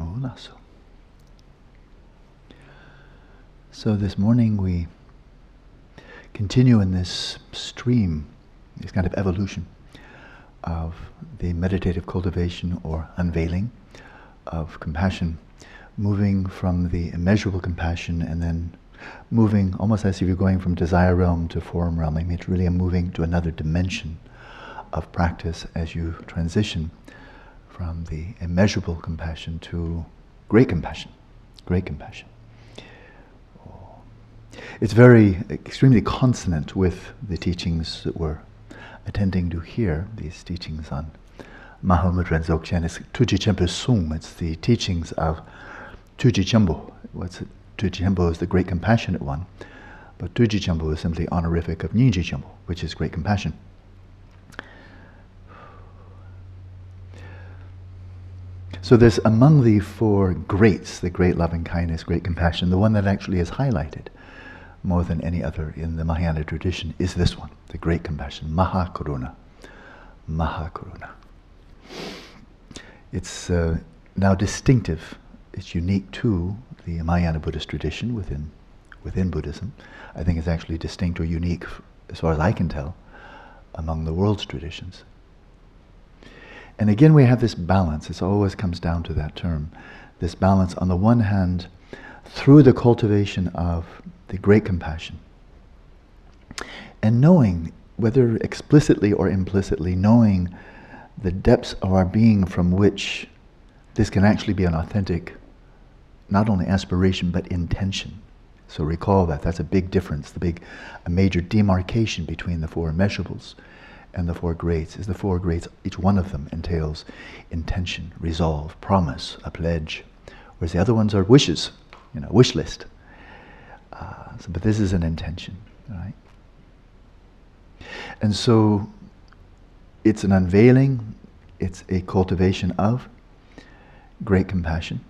Olaso. So this morning we continue in this stream, this kind of evolution of the meditative cultivation or unveiling of compassion, moving from the immeasurable compassion and then moving almost as if you're going from desire realm to form realm. I mean, it's really a moving to another dimension of practice as you transition from the immeasurable compassion to great compassion. Great compassion. It's very extremely consonant with the teachings that we're attending to here, these teachings on Mahamudra Dzogchen. It's Tuji Chenpo Sung, it's the teachings of Tuji Chenpo. What's it? Tuji Chenpo is the great compassionate one, but Tuji Chenpo is simply honorific of Nyingji Chenpo, which is great compassion. So there's among the four greats, the great loving kindness, great compassion, the one that actually is highlighted more than any other in the Mahayana tradition is this one, the great compassion, Mahakaruna. Mahakaruna. It's uh, now distinctive, it's unique to the Mahayana Buddhist tradition within, within Buddhism. I think it's actually distinct or unique, as far as I can tell, among the world's traditions. And again, we have this balance. This always comes down to that term. This balance, on the one hand, through the cultivation of the great compassion. And knowing, whether explicitly or implicitly, knowing the depths of our being from which this can actually be an authentic, not only aspiration, but intention. So recall that. That's a big difference, the big, a major demarcation between the four immeasurables and the four greats is the four greats, each one of them entails intention, resolve, promise, a pledge. Whereas the other ones are wishes, you know, wish list. Uh, so, but this is an intention, right? And so it's an unveiling, it's a cultivation of great compassion.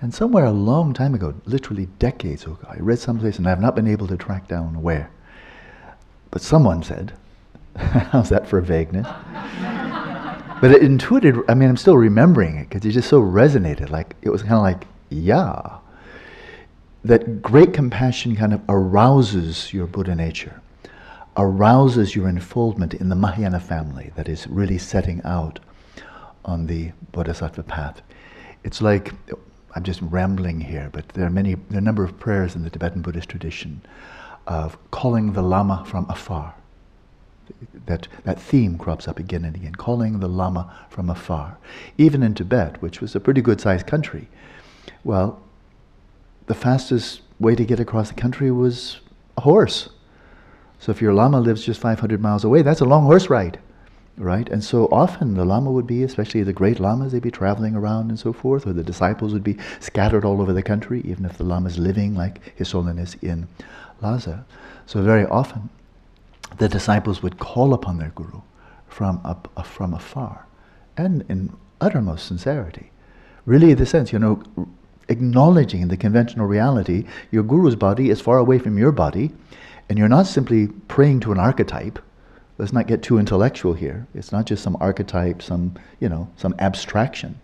And somewhere a long time ago, literally decades ago, I read someplace and I have not been able to track down where. But someone said, how's that for vagueness? but it intuited, I mean, I'm still remembering it because it just so resonated. Like, it was kind of like, yeah, that great compassion kind of arouses your Buddha nature, arouses your enfoldment in the Mahayana family that is really setting out on the Bodhisattva path. It's like, I'm just rambling here, but there are many, there are a number of prayers in the Tibetan Buddhist tradition of calling the Lama from afar. That, that theme crops up again and again, calling the Lama from afar. Even in Tibet, which was a pretty good sized country, well, the fastest way to get across the country was a horse. So if your Lama lives just 500 miles away, that's a long horse ride, right? And so often the Lama would be, especially the great Lamas, they'd be traveling around and so forth, or the disciples would be scattered all over the country, even if the Lama's living like His Holiness in Lhasa. So very often the disciples would call upon their Guru from, up, uh, from afar and in uttermost sincerity. Really, the sense, you know, acknowledging the conventional reality, your guru's body is far away from your body, and you're not simply praying to an archetype. Let's not get too intellectual here. It's not just some archetype, some, you know, some abstraction.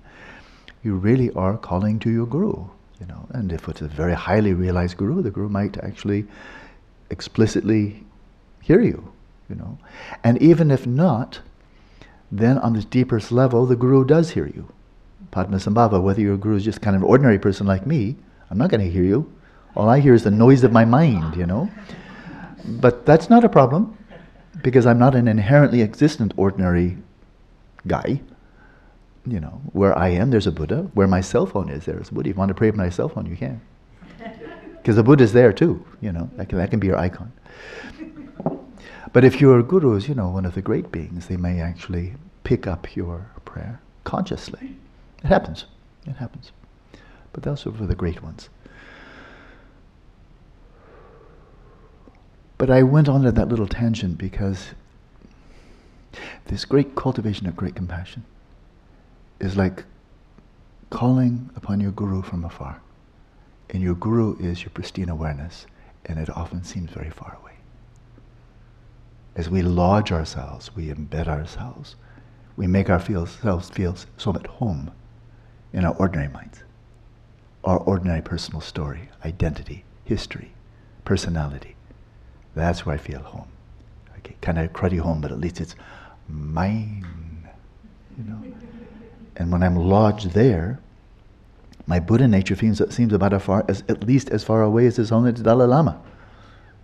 You really are calling to your guru, you know. And if it's a very highly realized guru, the guru might actually explicitly hear you, you know. And even if not, then on the deepest level, the guru does hear you. Padmasambhava, whether your guru is just kind of an ordinary person like me, I'm not going to hear you. All I hear is the noise of my mind, you know. But that's not a problem because I'm not an inherently existent ordinary guy. You know, where I am, there's a Buddha. Where my cell phone is, there's a Buddha. If you want to pray with my cell phone, you can. Because the Buddha's there too, you know. That can, that can be your icon. But if your guru is, you know, one of the great beings, they may actually pick up your prayer consciously. It happens. It happens. But those are for the great ones. But I went on to that little tangent because this great cultivation of great compassion is like calling upon your guru from afar. And your guru is your pristine awareness, and it often seems very far away. As we lodge ourselves, we embed ourselves, we make ourselves feel so at home in our ordinary minds. Our ordinary personal story, identity, history, personality. That's where I feel home. Okay, kind of cruddy home, but at least it's mine. You know. And when I'm lodged there, my Buddha nature seems, seems about as far as at least as far away as His Holiness Dalai Lama.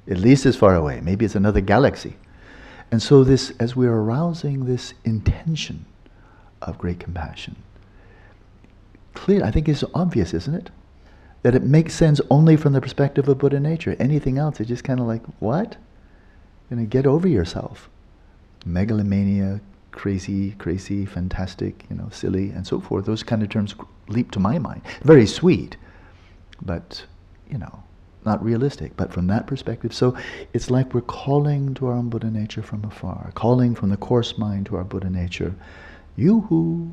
At least as far away. Maybe it's another galaxy. And so this, as we're arousing this intention of great compassion, clear, I think it's obvious, isn't it? That it makes sense only from the perspective of Buddha nature. Anything else is just kind of like, what? You know, get over yourself. Megalomania, crazy, crazy, fantastic, you know, silly, and so forth. Those kind of terms leap to my mind. Very sweet, but, you know, not realistic. But from that perspective, so it's like we're calling to our own Buddha nature from afar, calling from the coarse mind to our Buddha nature. You-hoo,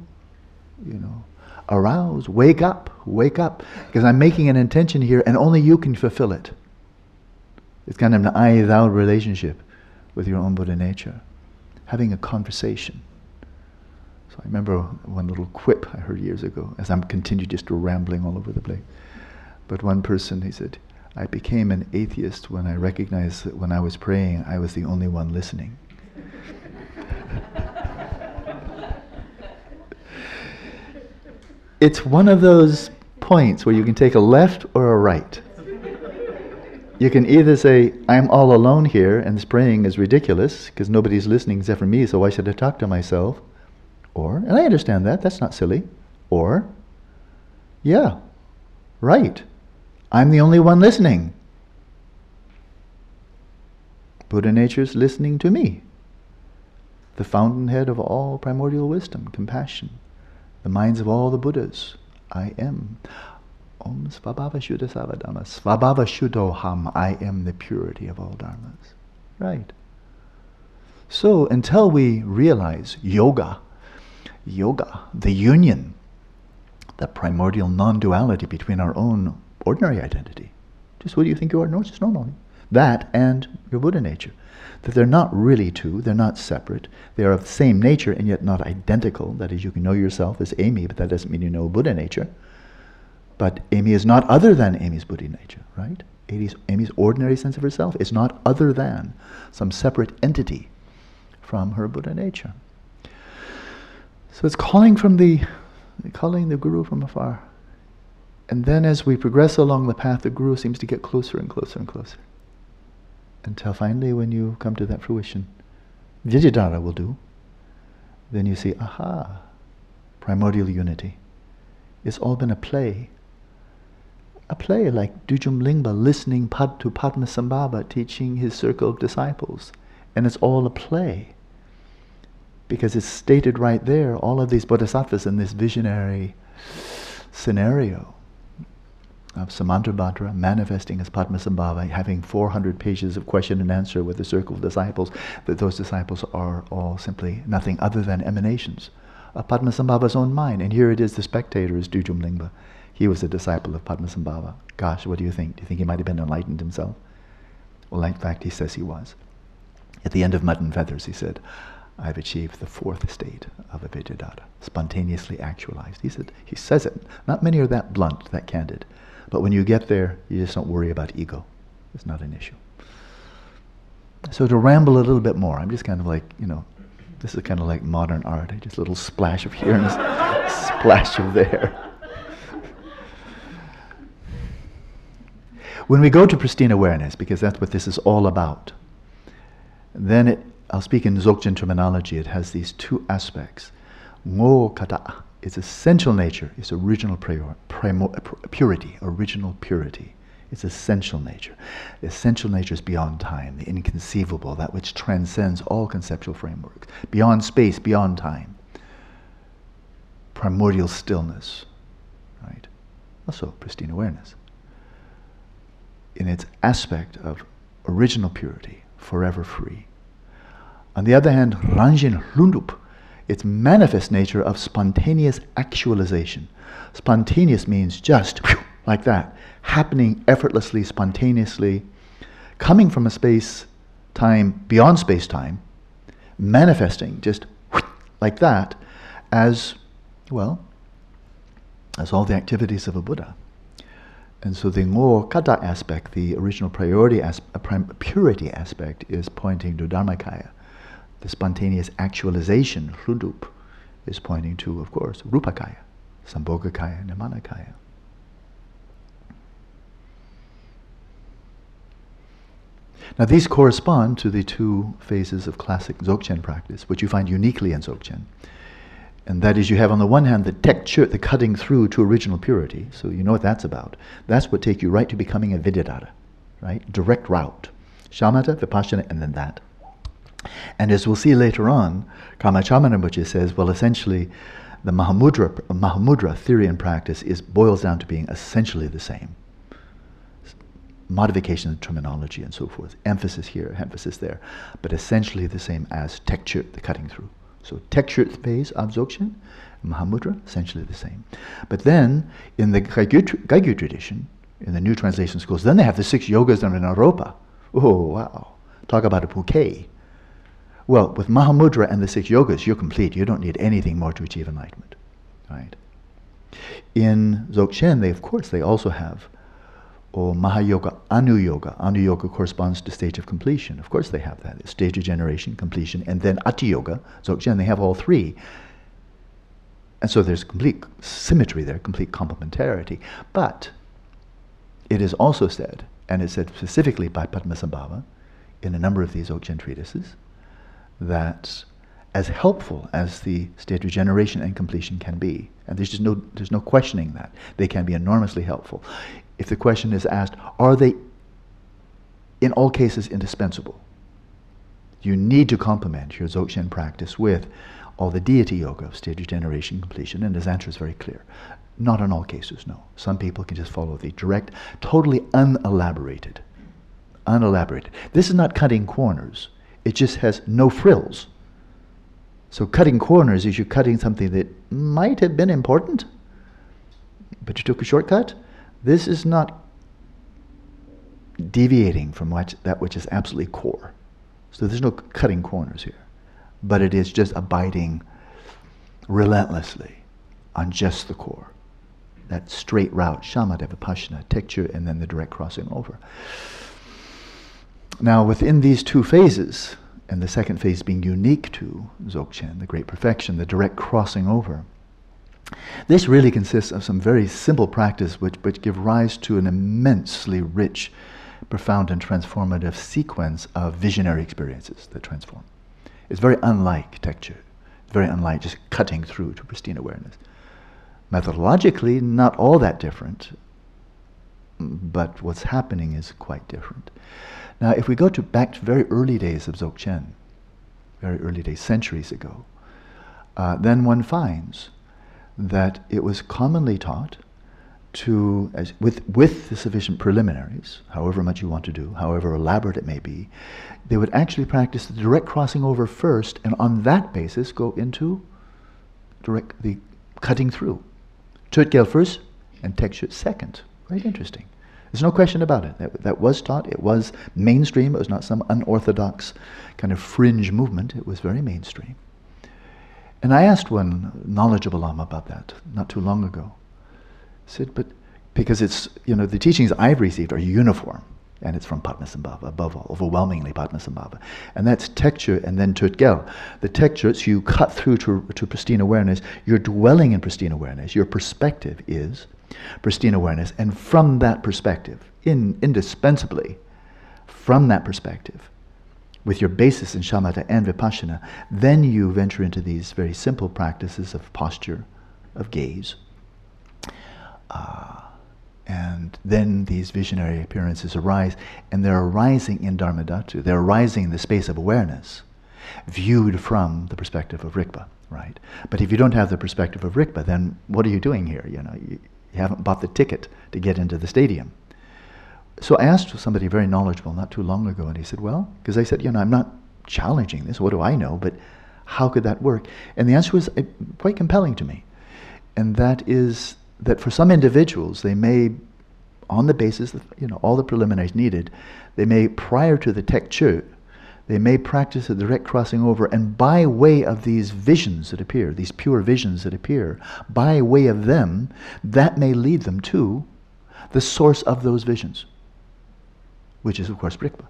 you know, arouse, wake up, wake up. Because I'm making an intention here and only you can fulfill it. It's kind of an I-thou relationship with your own Buddha nature having a conversation. So I remember one little quip I heard years ago, as I'm continued just rambling all over the place. But one person, he said, I became an atheist when I recognized that when I was praying, I was the only one listening. it's one of those points where you can take a left or a right you can either say, I'm all alone here and this praying is ridiculous because nobody's listening except for me, so why should I talk to myself? Or, and I understand that, that's not silly. Or, yeah, right, I'm the only one listening. Buddha nature's listening to me, the fountainhead of all primordial wisdom, compassion, the minds of all the Buddhas. I am. Om Svabhava Shuddha Savadhamma. Svabhava Shuddhoham. I am the purity of all dharmas. Right. So until we realize yoga, yoga, the union, the primordial non-duality between our own ordinary identity, just what do you think you are? No, just normally. That and your Buddha nature. That they're not really two, they're not separate. They are of the same nature and yet not identical. That is, you can know yourself as Amy, but that doesn't mean you know Buddha nature. But Amy is not other than Amy's Buddha nature, right? Amy's, Amy's ordinary sense of herself is not other than some separate entity from her Buddha nature. So it's calling from the calling the Guru from afar. And then as we progress along the path, the Guru seems to get closer and closer and closer. Until finally when you come to that fruition, Vidyadhara will do. Then you see, aha, primordial unity. It's all been a play a play like Dudjom Lingpa listening to Padmasambhava teaching his circle of disciples. And it's all a play. Because it's stated right there, all of these bodhisattvas in this visionary scenario of Samantabhadra manifesting as Padmasambhava, having 400 pages of question and answer with the circle of disciples, that those disciples are all simply nothing other than emanations of Padmasambhava's own mind. And here it is, the spectator is Dudjom Lingpa. He was a disciple of Padmasambhava. Gosh, what do you think? Do you think he might have been enlightened himself? Well, in fact, he says he was. At the end of and Feathers, he said, I've achieved the fourth state of Avidyadhara, spontaneously actualized. He said, he says it. Not many are that blunt, that candid. But when you get there, you just don't worry about ego. It's not an issue. So to ramble a little bit more, I'm just kind of like, you know, this is kind of like modern art. Just a little splash of here and a splash of there. When we go to pristine awareness, because that's what this is all about, then it, I'll speak in Dzogchen terminology, it has these two aspects. Ngo kata, its essential nature is original prior, purity, original purity. Its essential nature. The essential nature is beyond time, the inconceivable, that which transcends all conceptual frameworks, beyond space, beyond time. Primordial stillness, right? Also, pristine awareness in its aspect of original purity, forever free. On the other hand, Ranjin Lundup, its manifest nature of spontaneous actualization. Spontaneous means just whew, like that, happening effortlessly, spontaneously, coming from a space time beyond space time, manifesting just whew, like that as, well, as all the activities of a Buddha. And so the ngo kata aspect, the original priority as, uh, purity aspect, is pointing to Dharmakaya. The spontaneous actualization, Hrudup, is pointing to, of course, Rupakaya, Sambhogakaya, Nirmanakaya. Now these correspond to the two phases of classic Dzogchen practice, which you find uniquely in Dzogchen. And that is, you have on the one hand the tek the cutting through to original purity. So you know what that's about. That's what takes you right to becoming a Vidyadhara, right? Direct route. Shamatha, Vipassana, and then that. And as we'll see later on, Karma Chagmé Rinpoche says, well, essentially, the Mahamudra, Mahamudra theory and practice is boils down to being essentially the same. Modification of terminology and so forth. Emphasis here, emphasis there. But essentially the same as tek the cutting through. So textured phase absorption, Mahamudra, essentially the same. But then in the Kagyu tradition, in the new translation schools, then they have the six yogas and in Naropa. Oh, wow. Talk about a bouquet. Well, with Mahamudra and the six yogas, you're complete. You don't need anything more to achieve enlightenment. Right? In Dzogchen, they of course they also have or Mahayoga, Anu Yoga. Anu Yoga corresponds to stage of completion. Of course they have that. It's stage of generation, completion, and then Ati Yoga, Dzogchen, they have all three. And so there's complete symmetry there, complete complementarity. But it is also said, and it's said specifically by Padmasambhava in a number of these Dzogchen treatises, that as helpful as the stage of generation and completion can be, and there's just no, there's no questioning that, they can be enormously helpful if the question is asked, are they in all cases indispensable? You need to complement your Dzogchen practice with all the deity yoga of stage generation completion, and his answer is very clear. Not in all cases, no. Some people can just follow the direct, totally unelaborated. Unelaborated. This is not cutting corners. It just has no frills. So cutting corners is you cutting something that might have been important, but you took a shortcut this is not deviating from what, that which is absolutely core. So there's no cutting corners here. But it is just abiding relentlessly on just the core. That straight route, shamatha, vipassana, tekchö, and then the direct crossing over. Now, within these two phases, and the second phase being unique to Dzogchen, the great perfection, the direct crossing over, this really consists of some very simple practice which, which give rise to an immensely rich, profound, and transformative sequence of visionary experiences that transform. It's very unlike. It's very unlike just cutting through to pristine awareness. Methodologically, not all that different, but what's happening is quite different. Now, if we go to back to very early days of Dzogchen, very early days, centuries ago, uh, then one finds that it was commonly taught to, as, with, with the sufficient preliminaries, however much you want to do, however elaborate it may be, they would actually practice the direct crossing over first, and on that basis go into direct the cutting through. Tutgel first and Tekchö second. Very interesting. There's no question about it. That, that was taught. It was mainstream. It was not some unorthodox kind of fringe movement. It was very mainstream. And I asked one knowledgeable Lama about that not too long ago. I said, but because it's, you know, the teachings I've received are uniform. And it's from Padmasambhava, above all, overwhelmingly Padmasambhava. And that's tekchö and then Tutgel. The tekchö, so you cut through to, to pristine awareness. You're dwelling in pristine awareness. Your perspective is pristine awareness. And from that perspective, in, indispensably, from that perspective, with your basis in shamatha and vipassana, then you venture into these very simple practices of posture, of gaze. Uh, and then these visionary appearances arise, and they're arising in Dharmadhatu. They're arising in the space of awareness, viewed from the perspective of Rigpa, right? But if you don't have the perspective of Rigpa, then what are you doing here? You know, you, you haven't bought the ticket to get into the stadium so I asked somebody very knowledgeable not too long ago, and he said, Well, because I said, You know, I'm not challenging this. What do I know? But how could that work? And the answer was uh, quite compelling to me. And that is that for some individuals, they may, on the basis of you know, all the preliminaries needed, they may, prior to the Tekchö, They may practice a direct crossing over, and by way of these visions that appear, these pure visions that appear, by way of them, that may lead them to the source of those visions, which is, of course, Rigpa.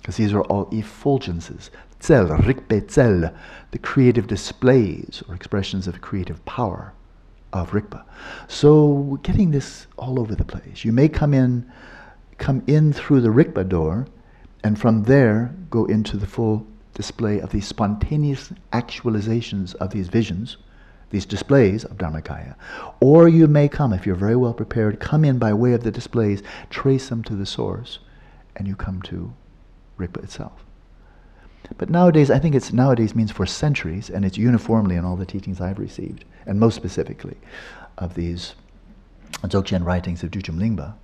Because these are all effulgences. Tzel, Rigpe Tzel, the creative displays or expressions of creative power of Rigpa. So we're getting this all over the place. You may come in, come in through the Rigpa door, and from there go into the full display of these spontaneous actualizations of these visions, these displays of Dharmakaya. Or you may come, if you're very well prepared, come in by way of the displays, trace them to the source, and you come to Rigpa itself. But nowadays, I think it's nowadays means for centuries, and it's uniformly in all the teachings I've received, and most specifically of these Dzogchen writings of Dudjom Lingpa,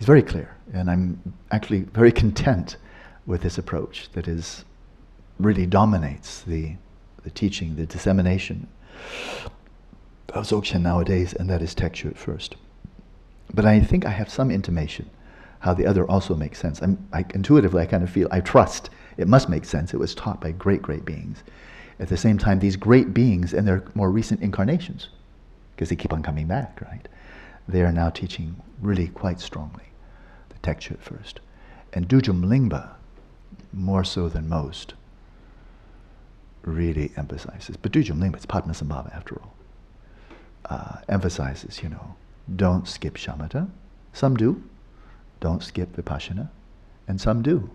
is very clear. And I'm actually very content with this approach that is really dominates the, the teaching, the dissemination of Dzogchen nowadays, and that is tekchö at first. But I think I have some intimation how the other also makes sense. I'm, I, intuitively, I kind of feel, I trust it must make sense. It was taught by great, great beings. At the same time, these great beings and their more recent incarnations, because they keep on coming back, right? They are now teaching really quite strongly the tekchö at first. And Dudjom Lingpa, more so than most, really emphasizes. But Dudjom Lingpa, it's Padmasambhava after all, uh, emphasizes, you know, don't skip shamatha. Some do. Don't skip vipassana. And some do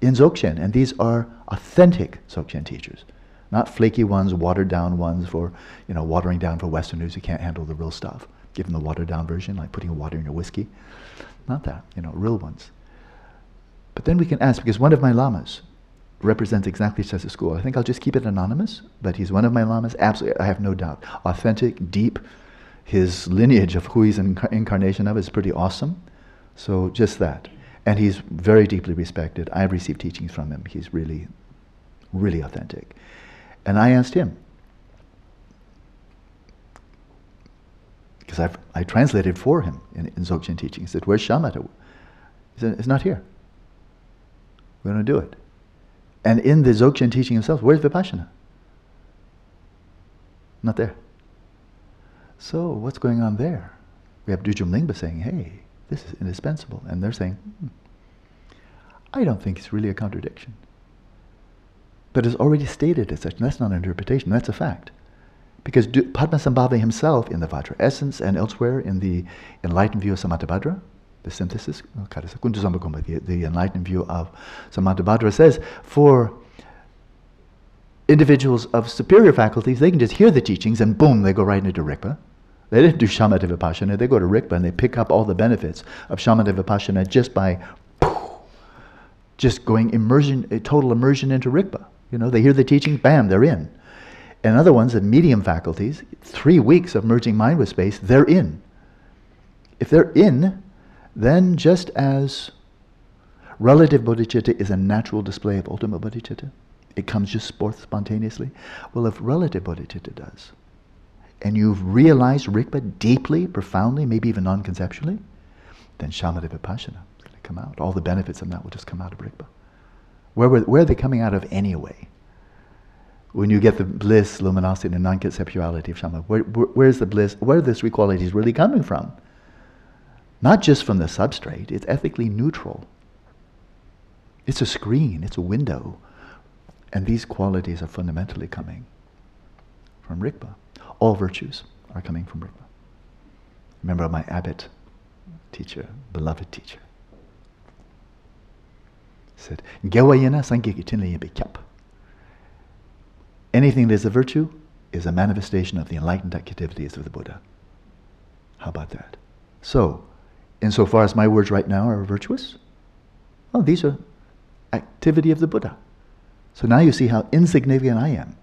in Dzogchen, and these are authentic Dzogchen teachers, not flaky ones, watered down ones for, you know, watering down for Westerners who can't handle the real stuff. Give them the watered down version, like putting water in your whiskey. Not that, you know, real ones. But then we can ask, because one of my lamas represents exactly such a school. I think I'll just keep it anonymous, but he's one of my lamas, absolutely, I have no doubt. Authentic, deep. His lineage of who he's an incarnation of is pretty awesome. So just that. And he's very deeply respected. I've received teachings from him. He's really, really authentic. And I asked him, because i translated for him in, in Dzogchen teaching. He said, Where's shamatha? He said, It's not here. We're going to do it. And in the Dzogchen teaching himself, where's Vipassana? Not there. So, what's going on there? We have Dudjom Lingpa saying, Hey, this is indispensable. And they're saying, hmm, I don't think it's really a contradiction. But it's already stated as such, and that's not an interpretation, that's a fact. Because Padmasambhava himself, in the Vajra essence and elsewhere in the enlightened view of Samantabhadra, the synthesis, the, the enlightened view of Samantabhadra says, for individuals of superior faculties, they can just hear the teachings and boom, they go right into Rigpa. They didn't do shamatha vipassana, they go to Rigpa and they pick up all the benefits of shamatha vipassana just by just going immersion, eh, total immersion into Rigpa. You know, they hear the teaching, bam, they're in. And other ones at medium faculties, three weeks of merging mind with space, they're in. If they're in, then just as relative bodhicitta is a natural display of ultimate bodhicitta, it comes just forth spontaneously. Well, if relative bodhicitta does, and you've realized Rigpa deeply, profoundly, maybe even non-conceptually, then shamatha vipassana is going to come out. All the benefits of that will just come out of Rigpa. Where, were, where are they coming out of anyway? When you get the bliss, luminosity, and non-conceptuality of shamatha, where, where, where's the bliss? Where are the three qualities really coming from? Not just from the substrate, it's ethically neutral. It's a screen, it's a window. And these qualities are fundamentally coming from Rigpa. All virtues are coming from Rigpa. Remember my abbot teacher, beloved teacher, said, Anything that is a virtue is a manifestation of the enlightened activities of the Buddha. How about that? So, insofar as my words right now are virtuous, well, these are activity of the Buddha. So now you see how insignificant I am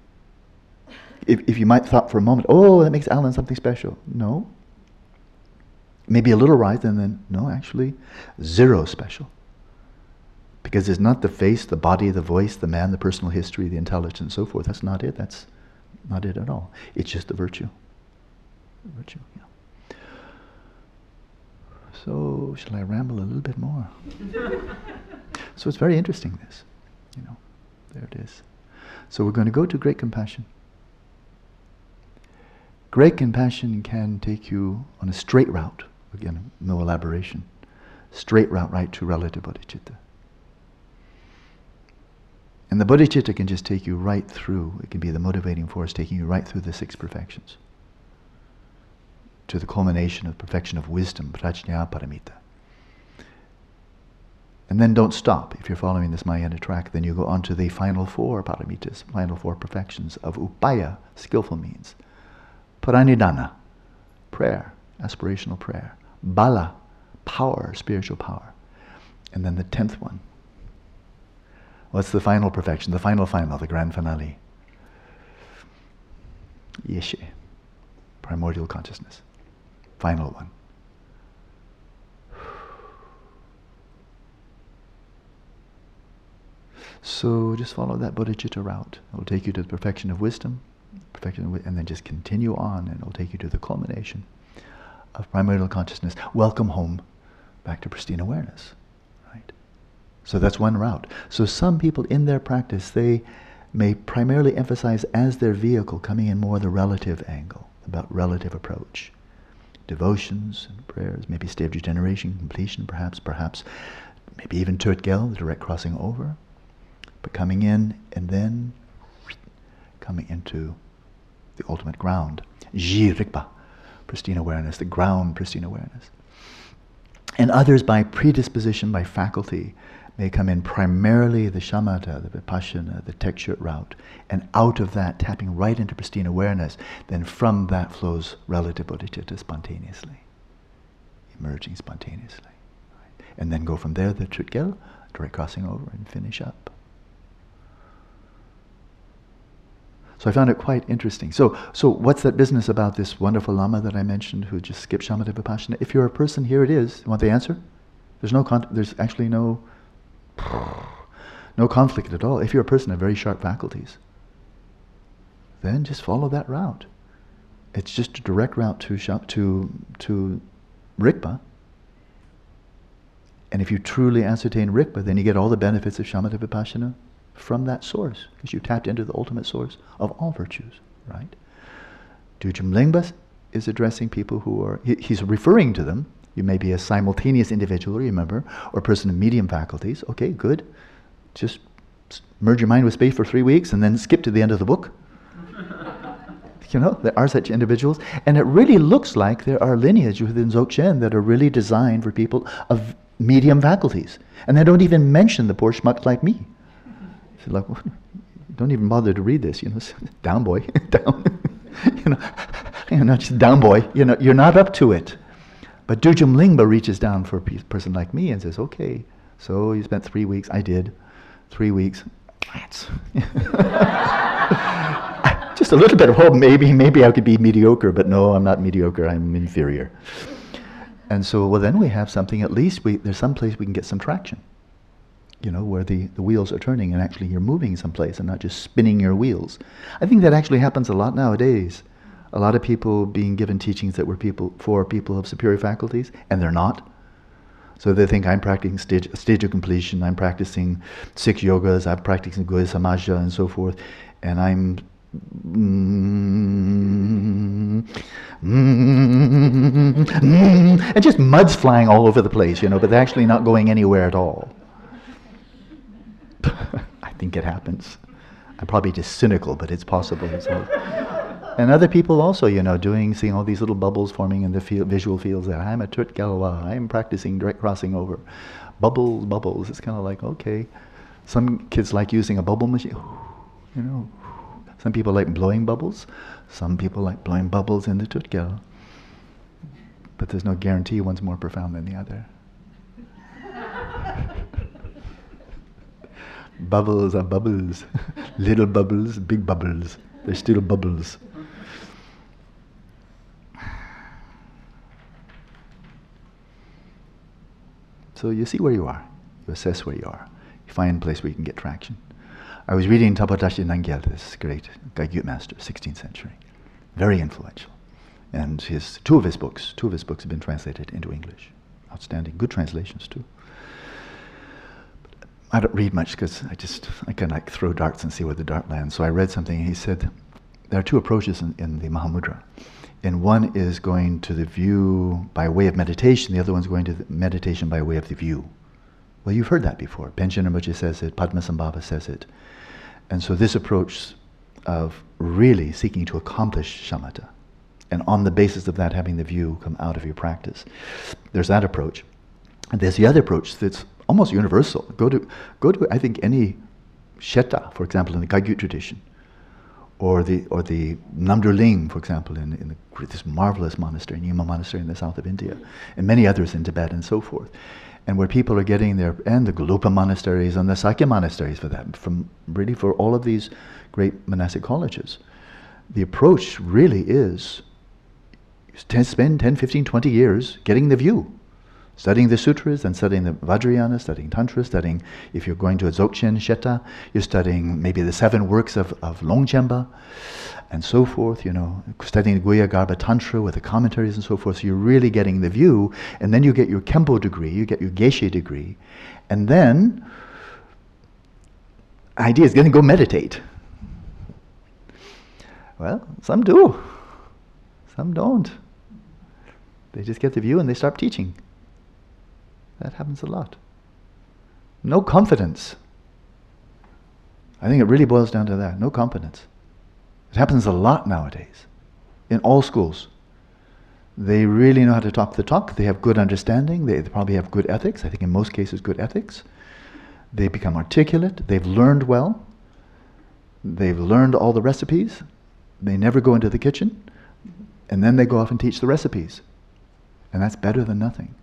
if, if you might thought for a moment, oh, that makes Alan something special. No. Maybe a little right, and then, no, actually, zero special. Because it's not the face, the body, the voice, the man, the personal history, the intelligence, and so forth. That's not it. That's not it at all. It's just the virtue. virtue, yeah. So, shall I ramble a little bit more? So it's very interesting, this. You know, there it is. So we're going to go to great compassion. Great compassion can take you on a straight route. Again, no elaboration. Straight route right to relative bodhicitta. And the bodhicitta can just take you right through. It can be the motivating force taking you right through the six perfections to the culmination of perfection of wisdom, prajna paramita. And then don't stop. If you're following this Mahayana track, then you go on to the final four paramitas, final four perfections of upaya, skillful means. Pranidhana, prayer, aspirational prayer. Bala, power, spiritual power. And then the tenth one. What's the final perfection? The final final, the grand finale. Yeshe, primordial consciousness. Final one. So just follow that bodhicitta route. It will take you to the perfection of wisdom, perfection, and then just continue on, and it will take you to the culmination of primordial consciousness. Welcome home, back to pristine awareness, right? So that's one route. So some people in their practice they may primarily emphasize as their vehicle coming in more the relative angle, about relative approach, devotions and prayers, maybe state of degeneration, completion, perhaps, perhaps, maybe even Tuet Gel, the direct crossing over but coming in and then coming into the ultimate ground. Jirikpa, pristine awareness, the ground pristine awareness. And others by predisposition, by faculty, may come in primarily the shamatha, the vipassana, the tekchö route, and out of that tapping right into pristine awareness, then from that flows relative bodhicitta spontaneously, emerging spontaneously. And then go from there, the Tuet Gel, direct crossing over and finish up. So I found it quite interesting. So, so what's that business about this wonderful Lama that I mentioned who just skipped shamatha vipassana? If you're a person, here it is. You want the answer? There's no con- there's actually no no conflict at all. If you're a person of very sharp faculties, then just follow that route. It's just a direct route to to to Rigpa. And if you truly ascertain Rigpa, then you get all the benefits of shamatha vipassana from that source, because you tapped into the ultimate source of all virtues, right? Dudjom Lingpa's is addressing people who are, he, he's referring to them. You may be a simultaneous individual, remember, or person of medium faculties. Okay, good. Just merge your mind with space for three weeks and then skip to the end of the book. you know, there are such individuals. And it really looks like there are lineage within Dzogchen that are really designed for people of medium faculties. And they don't even mention the poor schmucks like me like, don't even bother to read this, you know, down boy, down, you know, you know, just down boy, you know, you're not up to it. But Dudjom Lingpa reaches down for a person like me and says, okay, so you spent three weeks, I did, three weeks, just a little bit of hope, maybe, maybe I could be mediocre, but no, I'm not mediocre, I'm inferior. And so, well, then we have something, at least we, there's some place we can get some traction you know, where the, the wheels are turning and actually you're moving someplace and not just spinning your wheels. I think that actually happens a lot nowadays. A lot of people being given teachings that were people for people of superior faculties, and they're not. So they think I'm practicing stage, stage of completion, I'm practicing six yogas, I'm practicing Guhya Samaja and so forth, and I'm mm, mm, mm, and just mud's flying all over the place, you know, but they're actually not going anywhere at all. It happens. I'm probably just cynical, but it's possible. So. and other people also, you know, doing, seeing all these little bubbles forming in the visual fields that I'm a Gelwa, I'm practicing direct crossing over. Bubbles, bubbles. It's kind of like, okay. Some kids like using a bubble machine, you know. Some people like blowing bubbles. Some people like blowing bubbles in the Gel. But there's no guarantee one's more profound than the other. Bubbles are bubbles. Little bubbles, big bubbles. They're still bubbles. So you see where you are. You assess where you are. You find a place where you can get traction. I was reading Dakpo Tashi Namgyal, this great Kagyu master, 16th century. Very influential. And his two of his books, two of his books have been translated into English. Outstanding. Good translations too. I don't read much because I just I can like throw darts and see where the dart lands. So I read something. He said there are two approaches in, in the Mahamudra, and one is going to the view by way of meditation. The other one's going to meditation by way of the view. Well, you've heard that before. Panchen Rinpoche says it. Padmasambhava says it. And so this approach of really seeking to accomplish shamatha, and on the basis of that having the view come out of your practice. There's that approach. And there's the other approach that's almost universal. Go to, go to I think, any Shedra, for example, in the Kagyu tradition, or the, or the Namdroling, for example, in, in the, this marvelous monastery, Nyingma Monastery in the south of India, and many others in Tibet and so forth. And where people are getting their, and the Gelugpa monasteries and the Sakya monasteries for that, from really for all of these great monastic colleges. The approach really is spend 10, 15, 20 years getting the view studying the sutras and studying the Vajrayana, studying Tantra, studying, if you're going to a Dzogchen Shedra, you're studying maybe the seven works of, of Longchenpa and so forth, you know, studying the Guhya Garbha Tantra with the commentaries and so forth. So you're really getting the view, and then you get your Khenpo degree, you get your Geshe degree, and then idea is going to go meditate. Well, some do, some don't. They just get the view and they start teaching. That happens a lot. No confidence. I think it really boils down to that. No confidence. It happens a lot nowadays in all schools. They really know how to talk the talk. They have good understanding. They, probably have good ethics. I think in most cases, good ethics. They become articulate. They've learned well. They've learned all the recipes. They never go into the kitchen. And then they go off and teach the recipes. And that's better than nothing.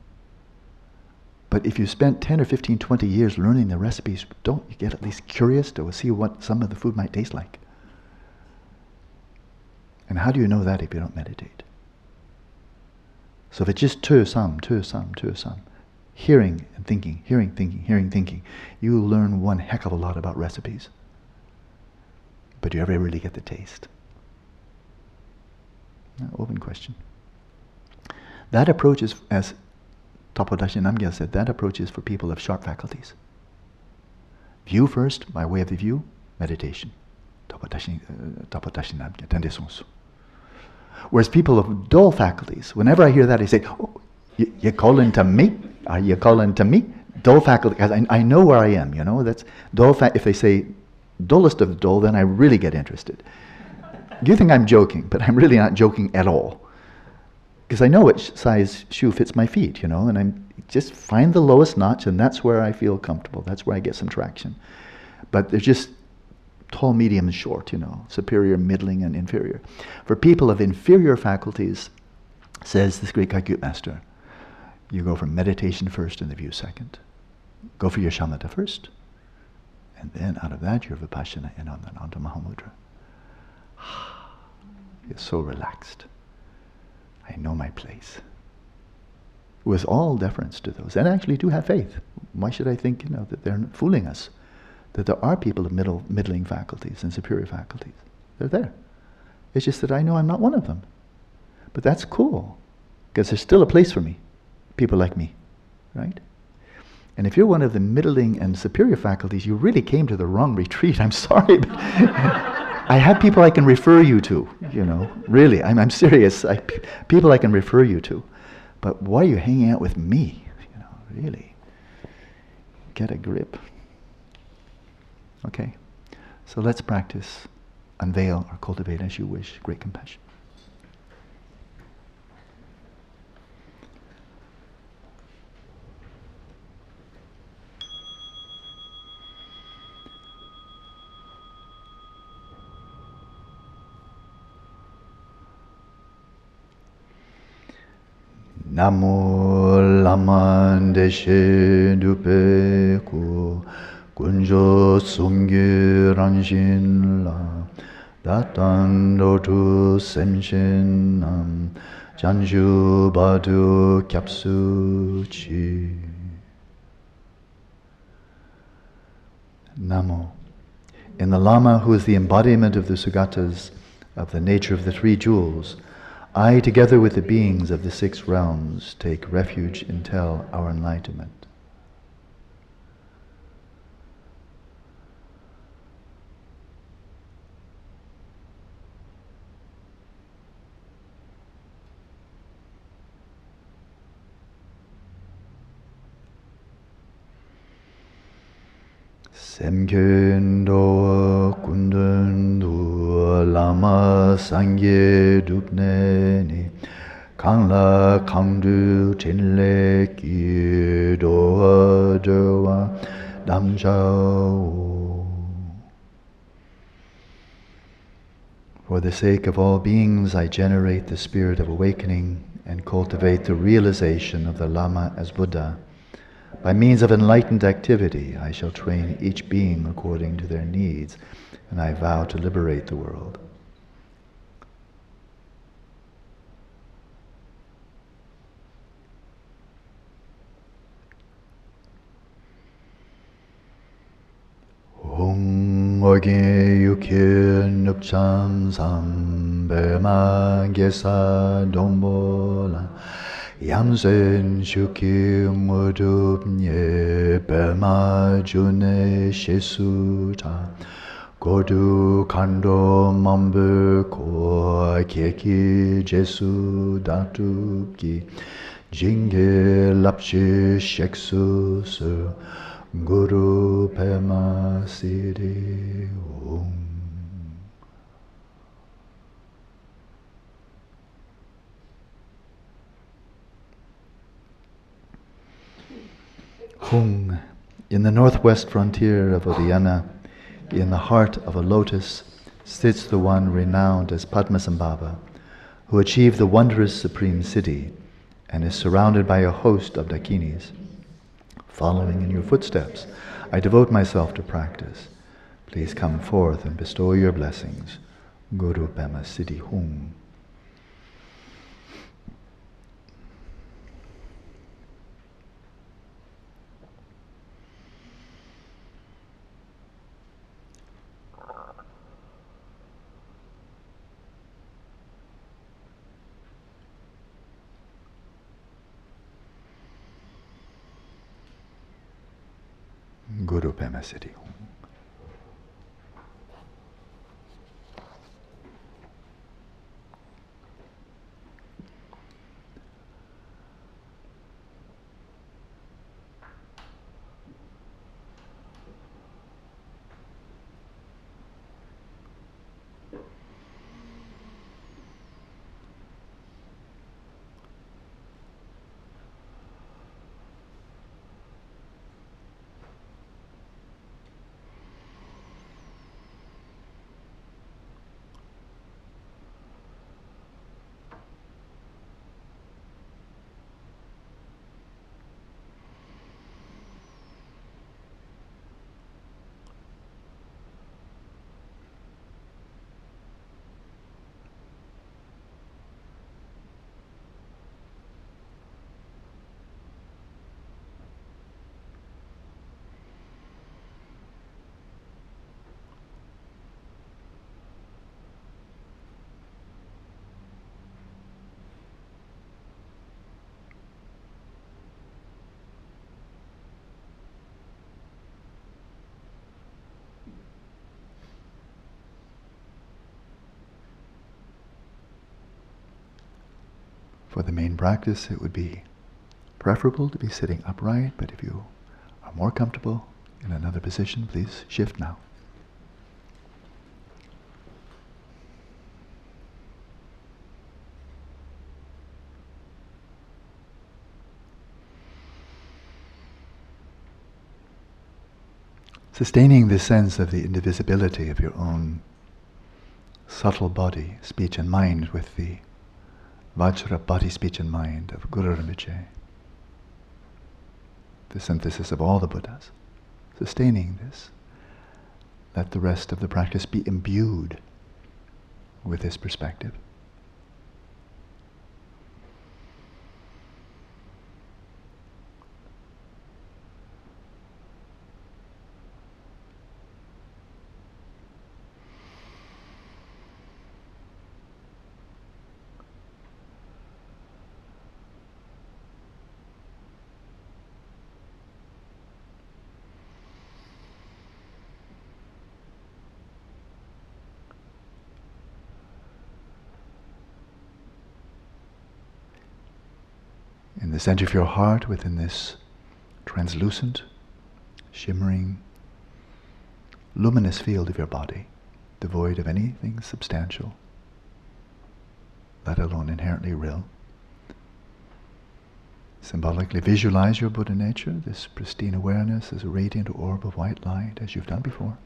But if you spent 10 or 15, 20 years learning the recipes, don't you get at least curious to see what some of the food might taste like? And how do you know that if you don't meditate? So if it's just tu sam, tu sam, tu sam, hearing and thinking, hearing, thinking, hearing, thinking, you learn one heck of a lot about recipes. But do you ever really get the taste? Open question. That approach is as Dakpo Tashi Namgyal said that approach is for people of sharp faculties. View first, by way of the view, meditation. Dakpo Tashi uh, Namgyal, Tende Sonsu. Whereas people of dull faculties, whenever I hear that, I say, oh, you, you're calling to me? Are you calling to me? Dull faculty, I, I know where I am, you know, that's dull fa- if they say dullest of the dull, then I really get interested. You think I'm joking, but I'm really not joking at all because I know which size shoe fits my feet, you know, and I'm just find the lowest notch, and that's where I feel comfortable. That's where I get some traction. But they're just tall, medium, and short, you know, superior, middling, and inferior. For people of inferior faculties, says this great Kagyu master, you go for meditation first and the view second. Go for your shamatha first, and then out of that your vipassana, and on on to Mahamudra. You're so relaxed. I know my place. With all deference to those, and actually do have faith. Why should I think, you know, that they're fooling us? That there are people of middle, middling faculties and superior faculties. They're there. It's just that I know I'm not one of them. But that's cool, because there's still a place for me, people like me, right? And if you're one of the middling and superior faculties, you really came to the wrong retreat. I'm sorry, I have people I can refer you to, you know, really. I'm, I'm serious. I, people I can refer you to. But why are you hanging out with me? You know, really. Get a grip. Okay. So let's practice, unveil or cultivate as you wish, great compassion. Namo Laman Deshe Dupe Ku Kunjo Sungye Ranshin La Datan Dotu Senshin Nam Janshu Badu Kyapsu Chi Namo. In the Lama, who is the embodiment of the Sugatas, of the nature of the three jewels, I, together with the beings of the six realms, take refuge until our enlightenment. Semkendo kundundu lama sangye dupneni Kangla kangdu chenle ki doa dewa damjao For the sake of all beings, I generate the spirit of awakening and cultivate the realization of the Lama as Buddha. By means of enlightened activity, I shall train each being according to their needs, and I vow to liberate the world. Ongorge yuke nupcham sambema gesa dombola Yamsen shuki ngudup nye pema june shesuta Godu kando mambu ko keki jesu datupki Jinge lapshi sheksu su Guru Pema Siddhi Hung, in the northwest frontier of Oddiyana, in the heart of a lotus, sits the one renowned as Padmasambhava, who achieved the wondrous supreme city and is surrounded by a host of dakinis. Following in your footsteps, I devote myself to practice. Please come forth and bestow your blessings. Guru Pema Siddhi Hum. Guru Pema Siddhi For the main practice, it would be preferable to be sitting upright, but if you are more comfortable in another position, please shift now. Sustaining this sense of the indivisibility of your own subtle body, speech, and mind with the Vajra body, speech, and mind of Guru Rinpoche. The synthesis of all the Buddhas. Sustaining this, let the rest of the practice be imbued with this perspective. Center of your heart, within this translucent, shimmering luminous field of your body, devoid of anything substantial, let alone inherently real. Symbolically visualize your Buddha nature, this pristine awareness as a radiant orb of white light, as you've done before.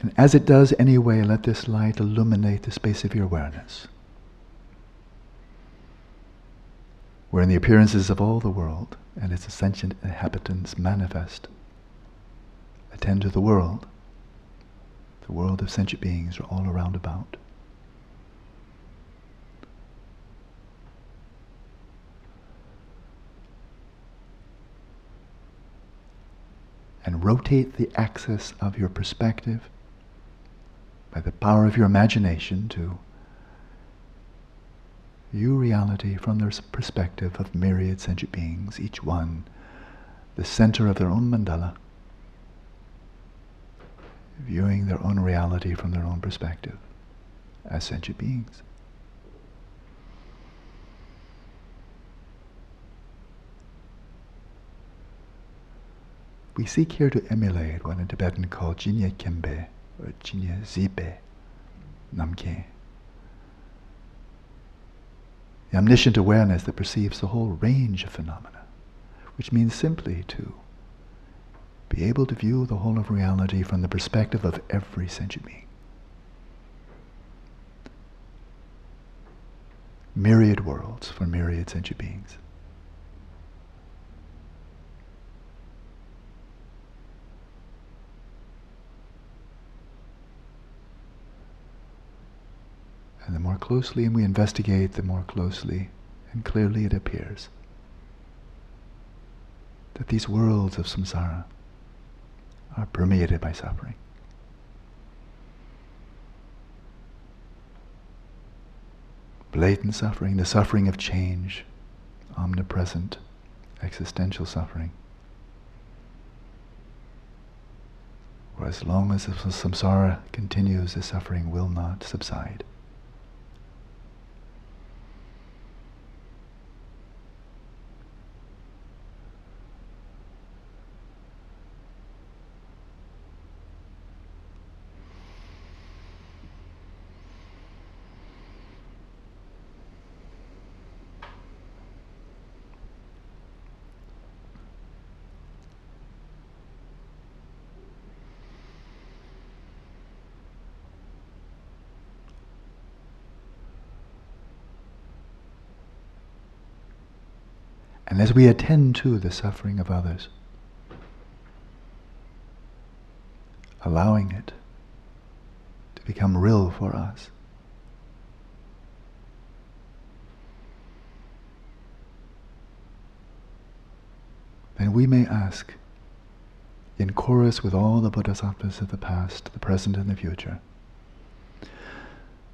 And as it does anyway, let this light illuminate the space of your awareness. wherein the appearances of all the world and its sentient inhabitants manifest. Attend to the world. The world of sentient beings are all around about. And rotate the axis of your perspective by the power of your imagination to view reality from the perspective of myriad sentient beings, each one the center of their own mandala, viewing their own reality from their own perspective as sentient beings. We seek here to emulate what in Tibetan called Jinya Kembe Jinya Zibe Namke the omniscient awareness that perceives the whole range of phenomena, which means simply to be able to view the whole of reality from the perspective of every sentient being. Myriad worlds for myriad sentient beings. And the more closely we investigate, the more closely and clearly it appears that these worlds of samsara are permeated by suffering. Blatant suffering, the suffering of change, omnipresent existential suffering. For as long as the samsara continues, the suffering will not subside. And as we attend to the suffering of others, allowing it to become real for us, then we may ask, in chorus with all the bodhisattvas of the past, the present, and the future.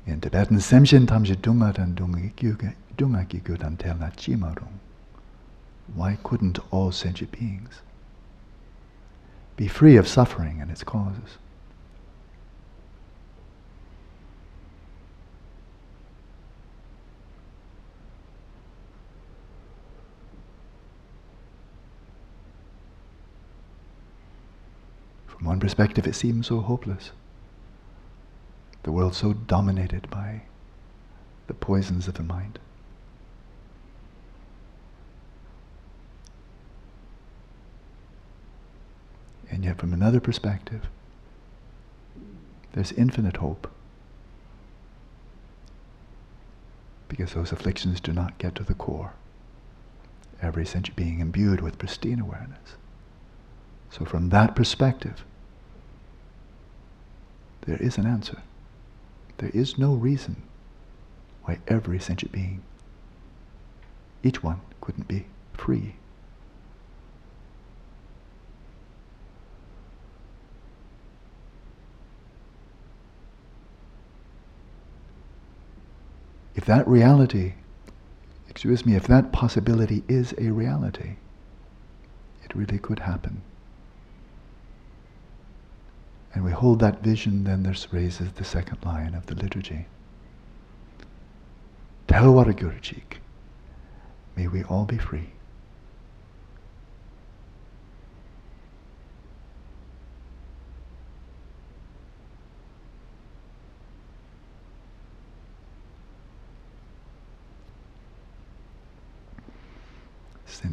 In Tibetan, Semshin Tamshi Dunga Dan Dunga Gigu Dan Tela Chimarung. Why couldn't all sentient beings be free of suffering and its causes? From one perspective, it seems so hopeless. The world so dominated by the poisons of the mind. And yet, from another perspective, there's infinite hope. Because those afflictions do not get to the core. Every sentient being imbued with pristine awareness. So, from that perspective, there is an answer. There is no reason why every sentient being, each one, couldn't be free if that reality, excuse me, if that possibility is a reality, it really could happen. And we hold that vision, then this raises the second line of the liturgy. Tawara Gurujik, may we all be free.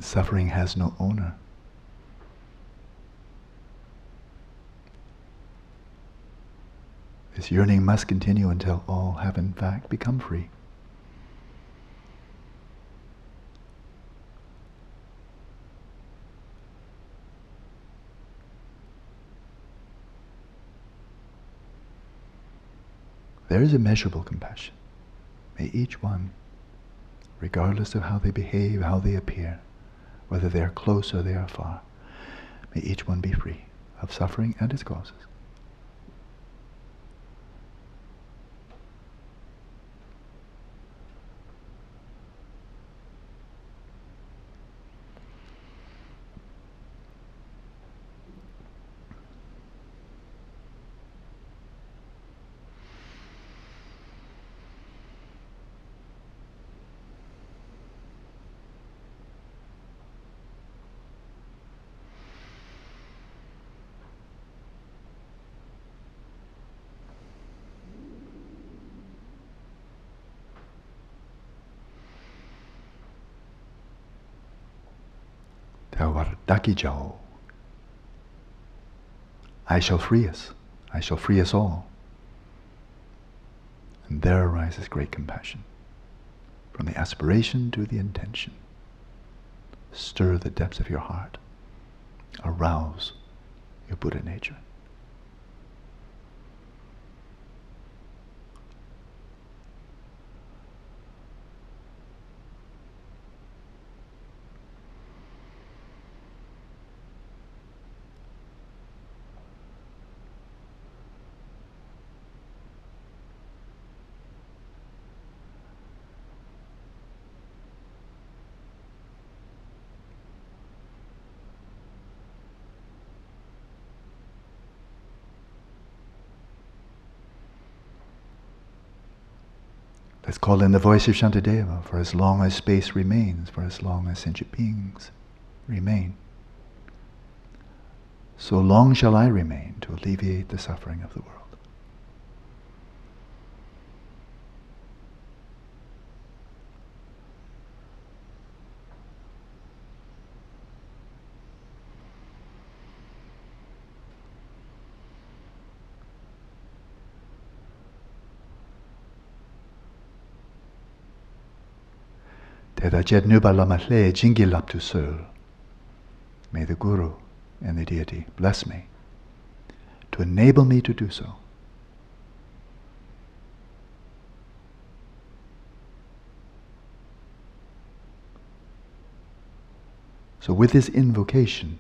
Since suffering has no owner, This yearning must continue until all have in fact become free. There is immeasurable compassion. May each one, regardless of how they behave, how they appear, whether they are close or they are far, may each one be free of suffering and its causes. Dakijao. I shall free us. I shall free us all. And there arises great compassion. From the aspiration to the intention. Stir the depths of your heart. Arouse your Buddha nature. Let's call in the voice of Shantideva for as long as space remains, for as long as sentient beings remain. So long shall I remain to alleviate the suffering of the world. Jingilap to Seul. May the Guru and the deity bless me to enable me to do so. So, with this invocation,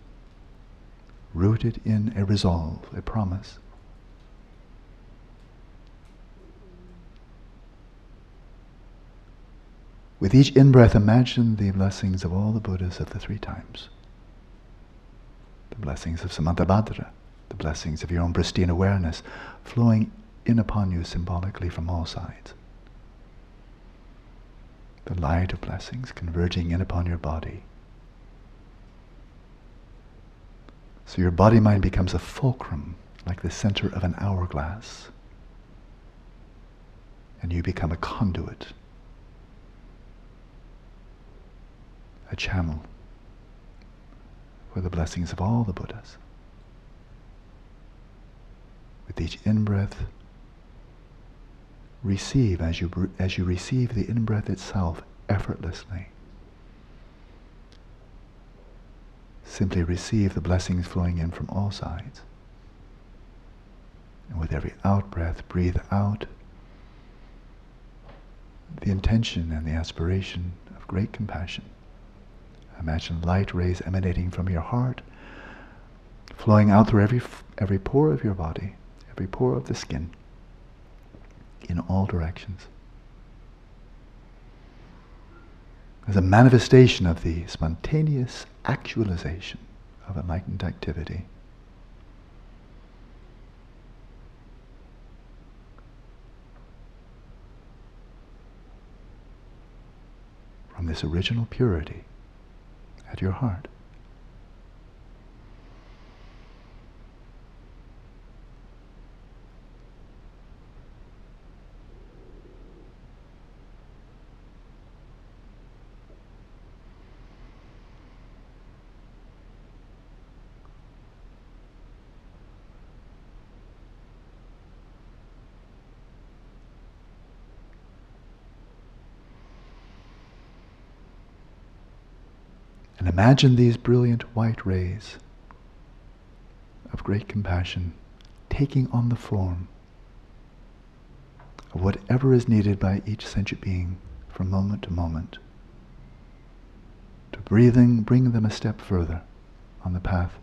rooted in a resolve, a promise, With each in breath, imagine the blessings of all the Buddhas of the three times. The blessings of Samantabhadra, the blessings of your own pristine awareness flowing in upon you symbolically from all sides. The light of blessings converging in upon your body. So your body mind becomes a fulcrum, like the center of an hourglass. And you become a conduit a channel for the blessings of all the Buddhas. With each in-breath, receive as you, as you receive the in-breath itself effortlessly. Simply receive the blessings flowing in from all sides. And with every out-breath, breathe out the intention and the aspiration of great compassion. Imagine light rays emanating from your heart, flowing out through every, every pore of your body, every pore of the skin, in all directions. As a manifestation of the spontaneous actualization of enlightened activity. From this original purity at your heart. And imagine these brilliant white rays of great compassion taking on the form of whatever is needed by each sentient being from moment to moment. To breathing, bring them a step further on the path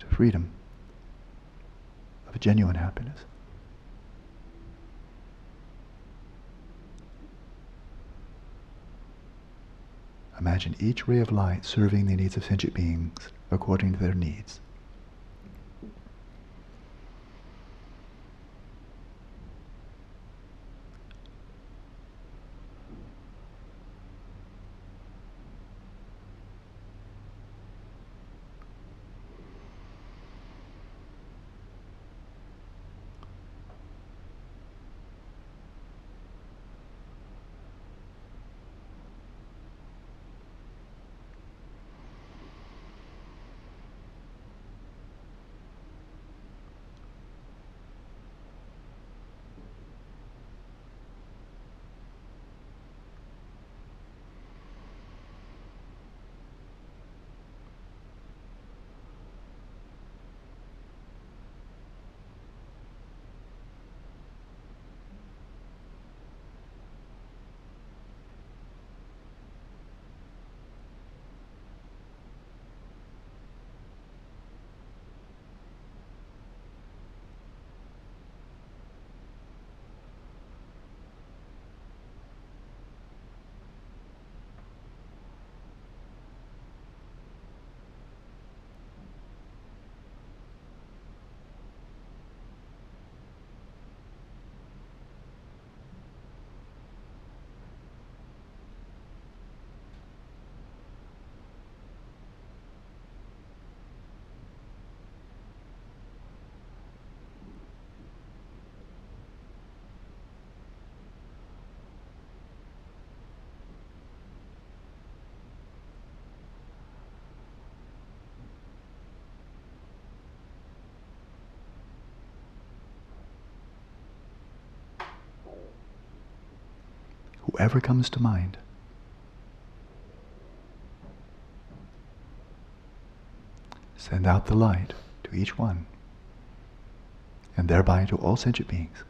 to freedom of genuine happiness. Imagine each ray of light serving the needs of sentient beings according to their needs. Whoever comes to mind. Send out the light to each one, and thereby to all sentient beings.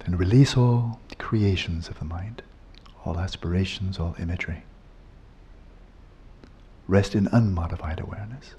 Then release all the creations of the mind, all aspirations, all imagery. Rest in unmodified awareness.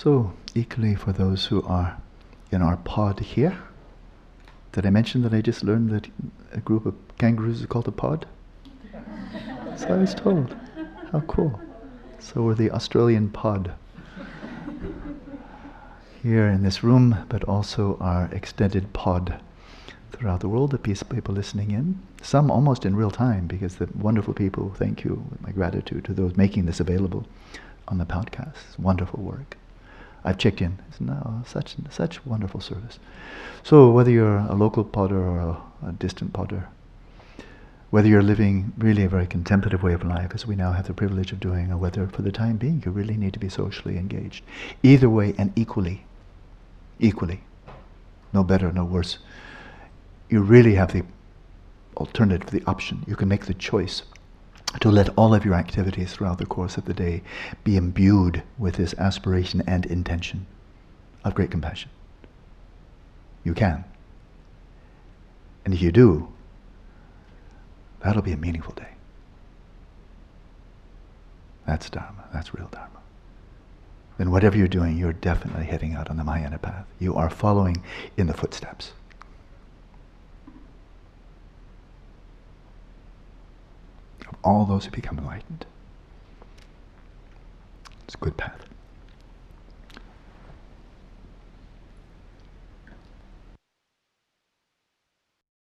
So, equally for those who are in our pod here, did I mention that I just learned that a group of kangaroos is called a pod? so I was told. How cool. So we're the Australian pod here in this room, but also our extended pod throughout the world, the peace people listening in. Some almost in real time because the wonderful people, thank you, my gratitude to those making this available on the podcast. wonderful work. I've checked in. It's no, such such wonderful service. So whether you're a local podder or a, a distant podder, whether you're living really a very contemplative way of life, as we now have the privilege of doing, or whether for the time being you really need to be socially engaged, either way and equally, equally, no better, no worse. You really have the alternative, the option. You can make the choice to let all of your activities throughout the course of the day be imbued with this aspiration and intention of great compassion. You can. And if you do, that'll be a meaningful day. That's Dharma. That's real Dharma. Then whatever you're doing, you're definitely heading out on the Mahayana path. You are following in the footsteps. Of all those who become enlightened. It's a good path.